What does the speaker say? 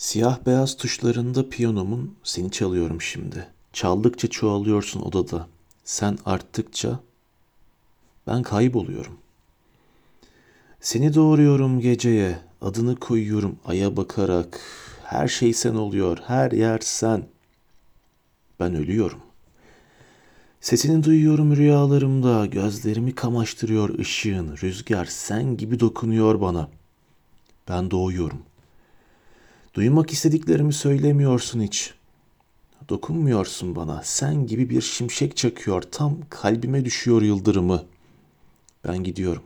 Siyah beyaz tuşlarında piyanomun seni çalıyorum şimdi. Çaldıkça çoğalıyorsun odada. Sen arttıkça ben kayboluyorum. Seni doğuruyorum geceye, adını koyuyorum aya bakarak. Her şey sen oluyor, her yer sen. Ben ölüyorum. Sesini duyuyorum rüyalarımda, gözlerimi kamaştırıyor ışığın, rüzgar sen gibi dokunuyor bana. Ben doğuyorum. Duymak istediklerimi söylemiyorsun hiç. Dokunmuyorsun bana. Sen gibi bir şimşek çakıyor. Tam kalbime düşüyor yıldırımı. Ben gidiyorum.